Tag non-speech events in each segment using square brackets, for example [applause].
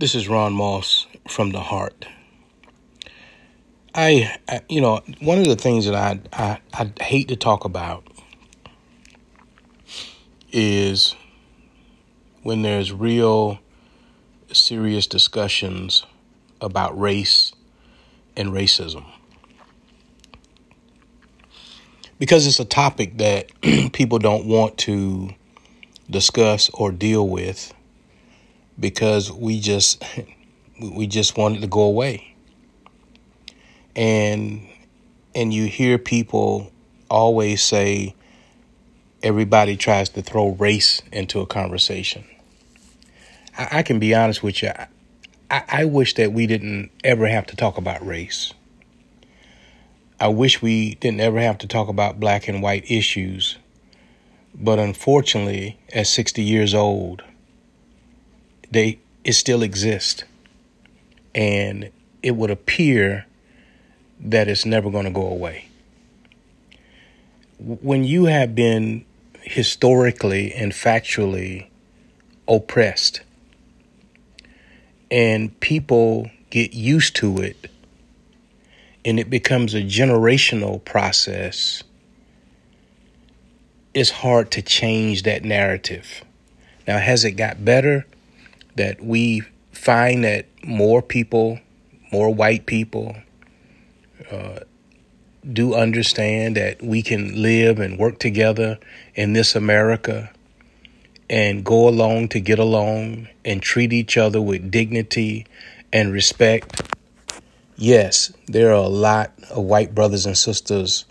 This is Ron Moss from the Heart. I, I you know, one of the things that I, I I hate to talk about is when there's real serious discussions about race and racism. Because it's a topic that [clears throat] people don't want to discuss or deal with because we just [laughs] we just want it to go away. And and you hear people always say everybody tries to throw race into a conversation. I, I can be honest with you. I, I wish that we didn't ever have to talk about race. I wish we didn't ever have to talk about black and white issues. But unfortunately, at 60 years old, they it still exists. And it would appear that it's never going to go away. When you have been historically and factually oppressed, and people get used to it, and it becomes a generational process, it's hard to change that narrative. Now, has it got better? That we find that more people, more white people, uh, do understand that we can live and work together in this America and go along to get along and treat each other with dignity and respect. Yes, there are a lot of white brothers and sisters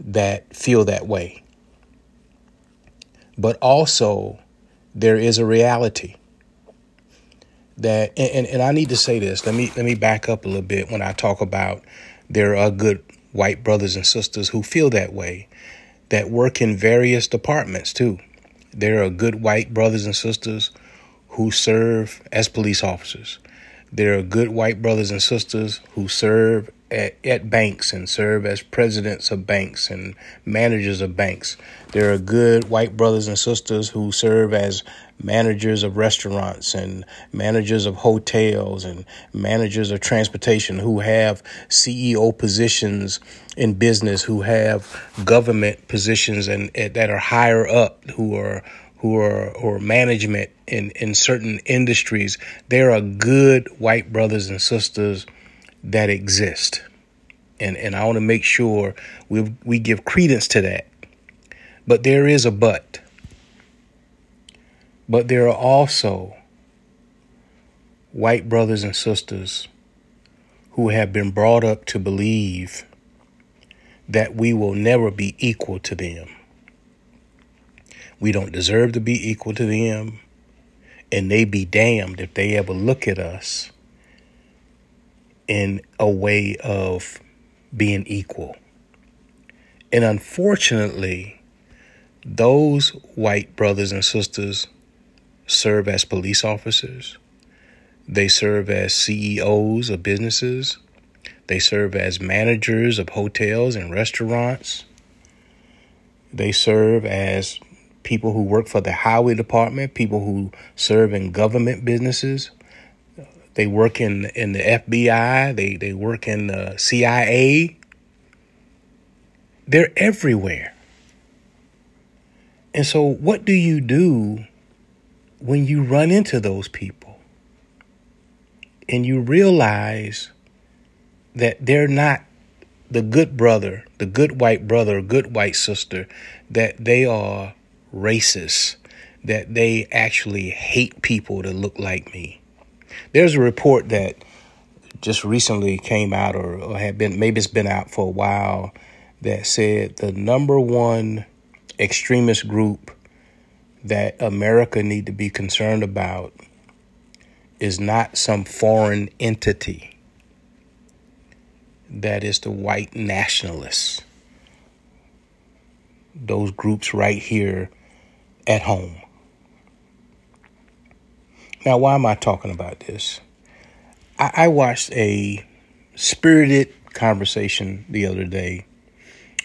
that feel that way. But also, there is a reality that and, and I need to say this. Let me let me back up a little bit when I talk about there are good white brothers and sisters who feel that way, that work in various departments too. There are good white brothers and sisters who serve as police officers. There are good white brothers and sisters who serve at, at banks and serve as presidents of banks and managers of banks. There are good white brothers and sisters who serve as managers of restaurants and managers of hotels and managers of transportation who have CEO positions in business, who have government positions and, that are higher up, who are who are or management in, in certain industries. There are good white brothers and sisters that exist. And and I want to make sure we we give credence to that. But there is a but. But there are also white brothers and sisters who have been brought up to believe that we will never be equal to them. We don't deserve to be equal to them, and they be damned if they ever look at us in a way of being equal. And unfortunately, those white brothers and sisters serve as police officers. They serve as CEOs of businesses. They serve as managers of hotels and restaurants. They serve as people who work for the highway department, people who serve in government businesses, they work in in the FBI. They they work in the CIA. They're everywhere. And so, what do you do when you run into those people and you realize that they're not the good brother, the good white brother, good white sister, that they are racist, that they actually hate people that look like me? There's a report that just recently came out, or, or had been maybe it's been out for a while, that said the number one extremist group that America need to be concerned about is not some foreign entity. That is the white nationalists. Those groups right here at home. Now, why am I talking about this? I, I watched a spirited conversation the other day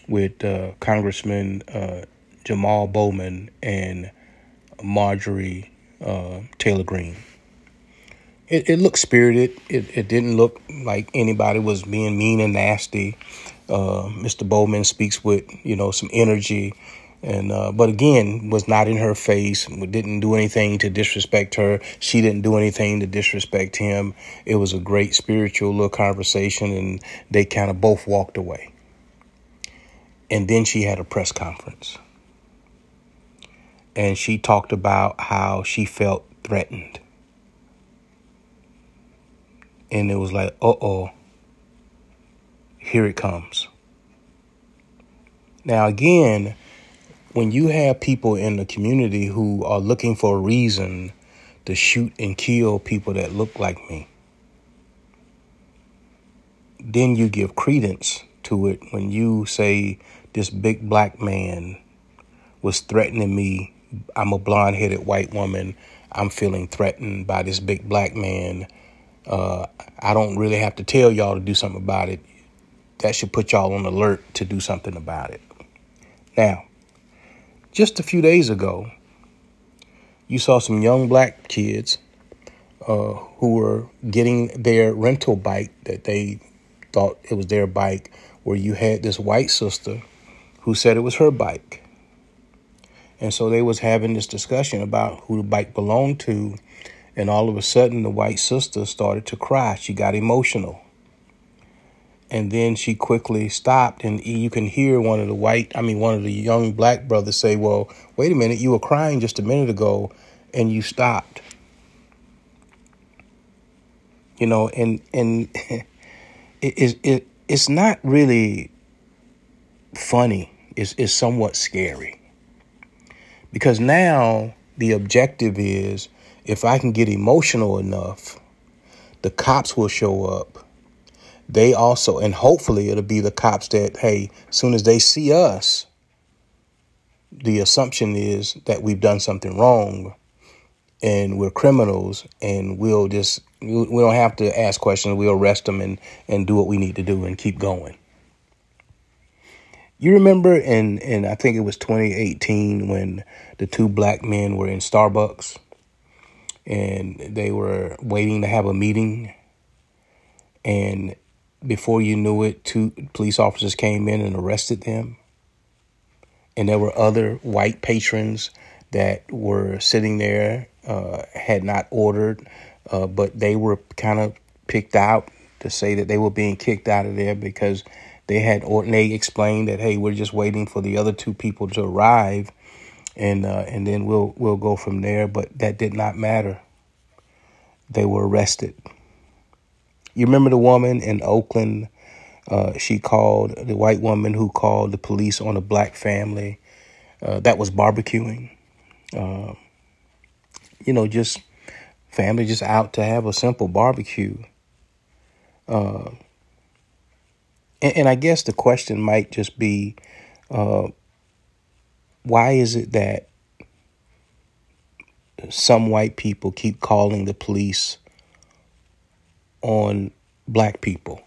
with uh, Congressman uh, Jamal Bowman and Marjorie uh, Taylor Greene. it, it looked spirited. It, it didn't look like anybody was being mean and nasty. Uh, Mr. Bowman speaks with you know some energy, and uh, but again was not in her face. Didn't do anything to disrespect her. She didn't do anything to disrespect him. It was a great spiritual little conversation, and they kind of both walked away. And then she had a press conference, and she talked about how she felt threatened and it was like, uh oh, here it comes. Now, again, when you have people in the community who are looking for a reason to shoot and kill people that look like me, then you give credence to it when you say this big black man was threatening me. I'm a blonde headed white woman. I'm feeling threatened by this big black man uh, I don't really have to tell y'all to do something about it. That should put y'all on alert to do something about it. Now, just a few days ago, you saw some young black kids uh, who were getting their rental bike that they thought it was their bike, where you had this white sister who said it was her bike. And so they was having this discussion about who the bike belonged to and all of a sudden, the white sister started to cry. She got emotional. And then she quickly stopped, and you can hear one of the white, I mean, one of the young black brothers say, Well, wait a minute, you were crying just a minute ago, and you stopped. You know, and and [laughs] it, it, it it's not really funny. It's, it's somewhat scary. Because now the objective is if I can get emotional enough, the cops will show up. They also, and hopefully it'll be the cops that, hey, as soon as they see us, the assumption is that we've done something wrong and we're criminals and we'll just, we don't have to ask questions. We'll arrest them and, and do what we need to do and keep going. You remember in, in, I think it was 2018 when the two black men were in Starbucks and they were waiting to have a meeting. And before you knew it, two police officers came in and arrested them. And there were other white patrons that were sitting there, uh, had not ordered, uh, but they were kind of picked out to say that they were being kicked out of there because they had or they explained that hey, we're just waiting for the other two people to arrive and uh, and then we'll we'll go from there. But that did not matter. They were arrested. You remember the woman in Oakland? Uh, she called the white woman who called the police on a black family uh, that was barbecuing. Uh, you know, just family just out to have a simple barbecue. Uh, and, and, I guess the question might just be uh, why is it that some white people keep calling the police on black people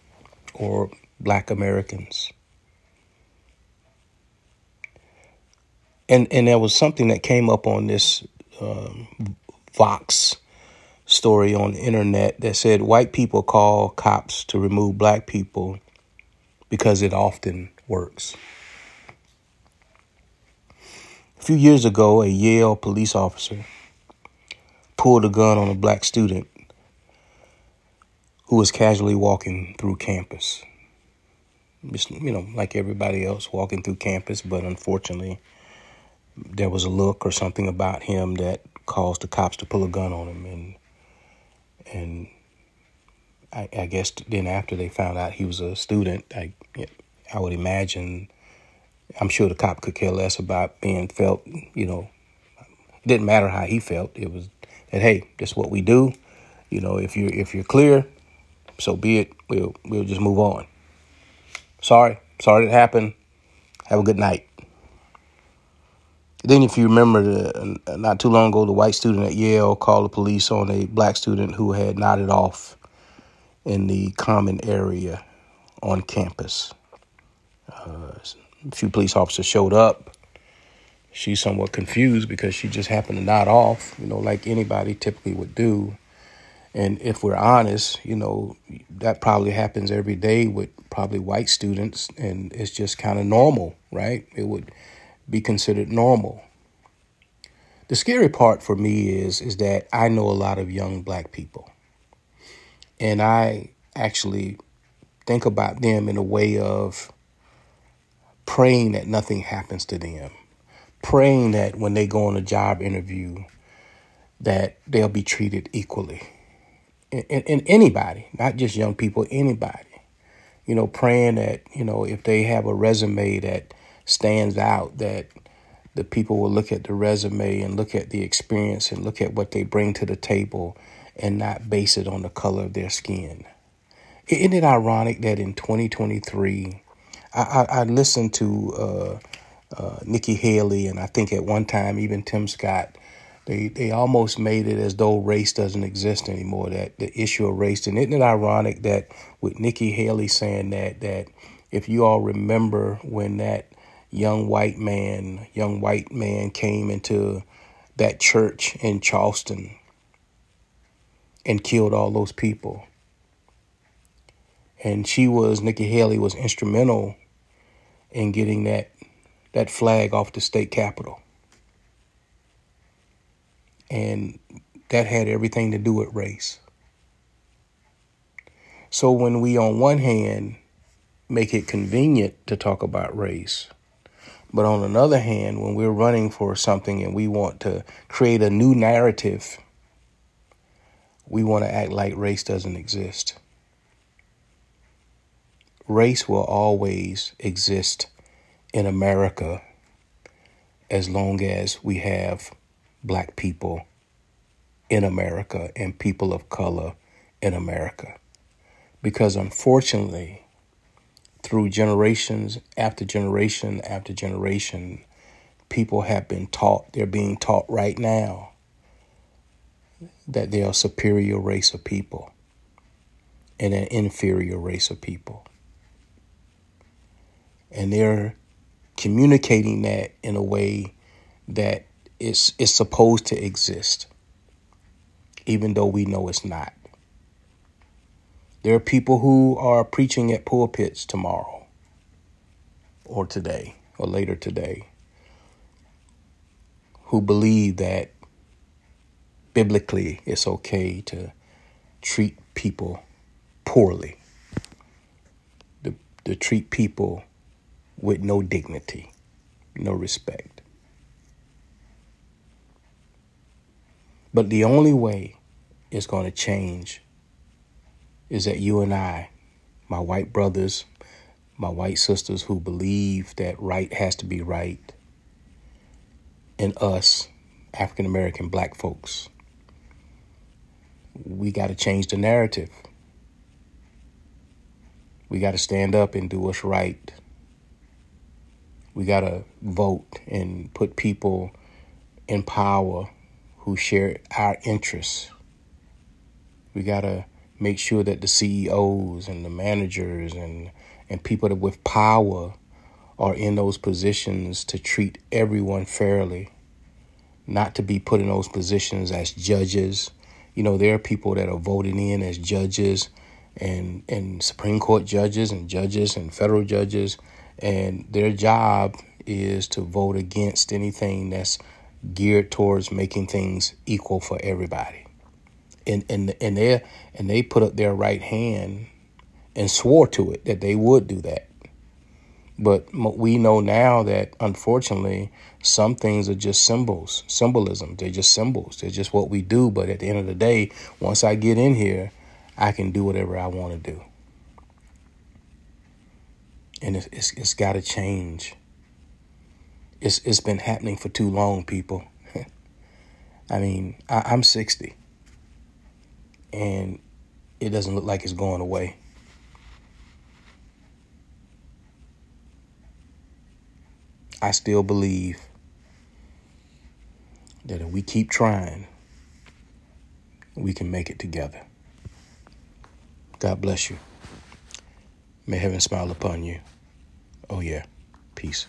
or black Americans? And and there was something that came up on this um, Vox story on the internet that said white people call cops to remove black people because it often works. A few years ago, a Yale police officer pulled a gun on a black student who was casually walking through campus. Just, you know, like everybody else walking through campus, but unfortunately, there was a look or something about him that caused the cops to pull a gun on him. And, and I, I guess then after they found out he was a student, I, I would imagine I'm sure the cop could care less about being felt, you know, it didn't matter how he felt. It was that hey, this is what we do. You know, if you're if you're clear, so be it. We'll we'll just move on. Sorry, sorry it happened. Have a good night. Then, if you remember, the, not too long ago, the white student at Yale called the police on a black student who had nodded off in the common area on campus. Uh, a few police officers showed up. She's somewhat confused because she just happened to nod off, you know, like anybody typically would do. And if we're honest, you know, that probably happens every day with probably white students, and it's just kind of normal, right? It would be considered normal. The scary part for me is is that I know a lot of young black people. And I actually think about them in a way of praying that nothing happens to them. Praying that when they go on a job interview that they'll be treated equally. And, and anybody, not just young people, anybody. You know, praying that, you know, if they have a resume that stands out, that the people will look at the resume and look at the experience and look at what they bring to the table and not base it on the color of their skin. Isn't it ironic that in 2023, I, I, I listened to uh, uh, Nikki Haley, and I think at one time even Tim Scott, they, they almost made it as though race doesn't exist anymore, that the issue of race. And isn't it ironic that with Nikki Haley saying that, that if you all remember when that young white man, young white man came into that church in Charleston and killed all those people. And she was, Nikki Haley was instrumental in getting that that flag off the state capitol. And that had everything to do with race. So when we on one hand make it convenient to talk about race, but on another hand, when we're running for something and we want to create a new narrative, we want to act like race doesn't exist. Race will always exist in America as long as we have black people in America and people of color in America. Because unfortunately, through generations after generation after generation, people have been taught, they're being taught right now that they are a superior race of people and an inferior race of people. And they're communicating that in a way that is, is supposed to exist, even though we know it's not. There are people who are preaching at pulpits tomorrow or today or later today who believe that biblically it's okay to treat people poorly, to, to treat people with no dignity, no respect. But the only way it's going to change is that you and I, my white brothers, my white sisters who believe that right has to be right, and us, African American black folks, we got to change the narrative. We got to stand up and do what's right. We got to vote and put people in power who share our interests. We got to make sure that the CEOs and the managers and and people that with power are in those positions to treat everyone fairly, not to be put in those positions as judges. You know, there are people that are voted in as judges and and Supreme Court judges and judges and federal judges and their job is to vote against anything that's geared towards making things equal for everybody and and and they and they put up their right hand and swore to it that they would do that. But we know now that unfortunately some things are just symbols, symbolism. They're just symbols. They're just what we do. But at the end of the day, once I get in here, I can do whatever I want to do. And it's it's, it's got to change. It's it's been happening for too long, people. [laughs] I mean, I, I'm sixty and it doesn't look like it's going away. I still believe that if we keep trying, we can make it together. God bless you. May heaven smile upon you. Oh, yeah. Peace.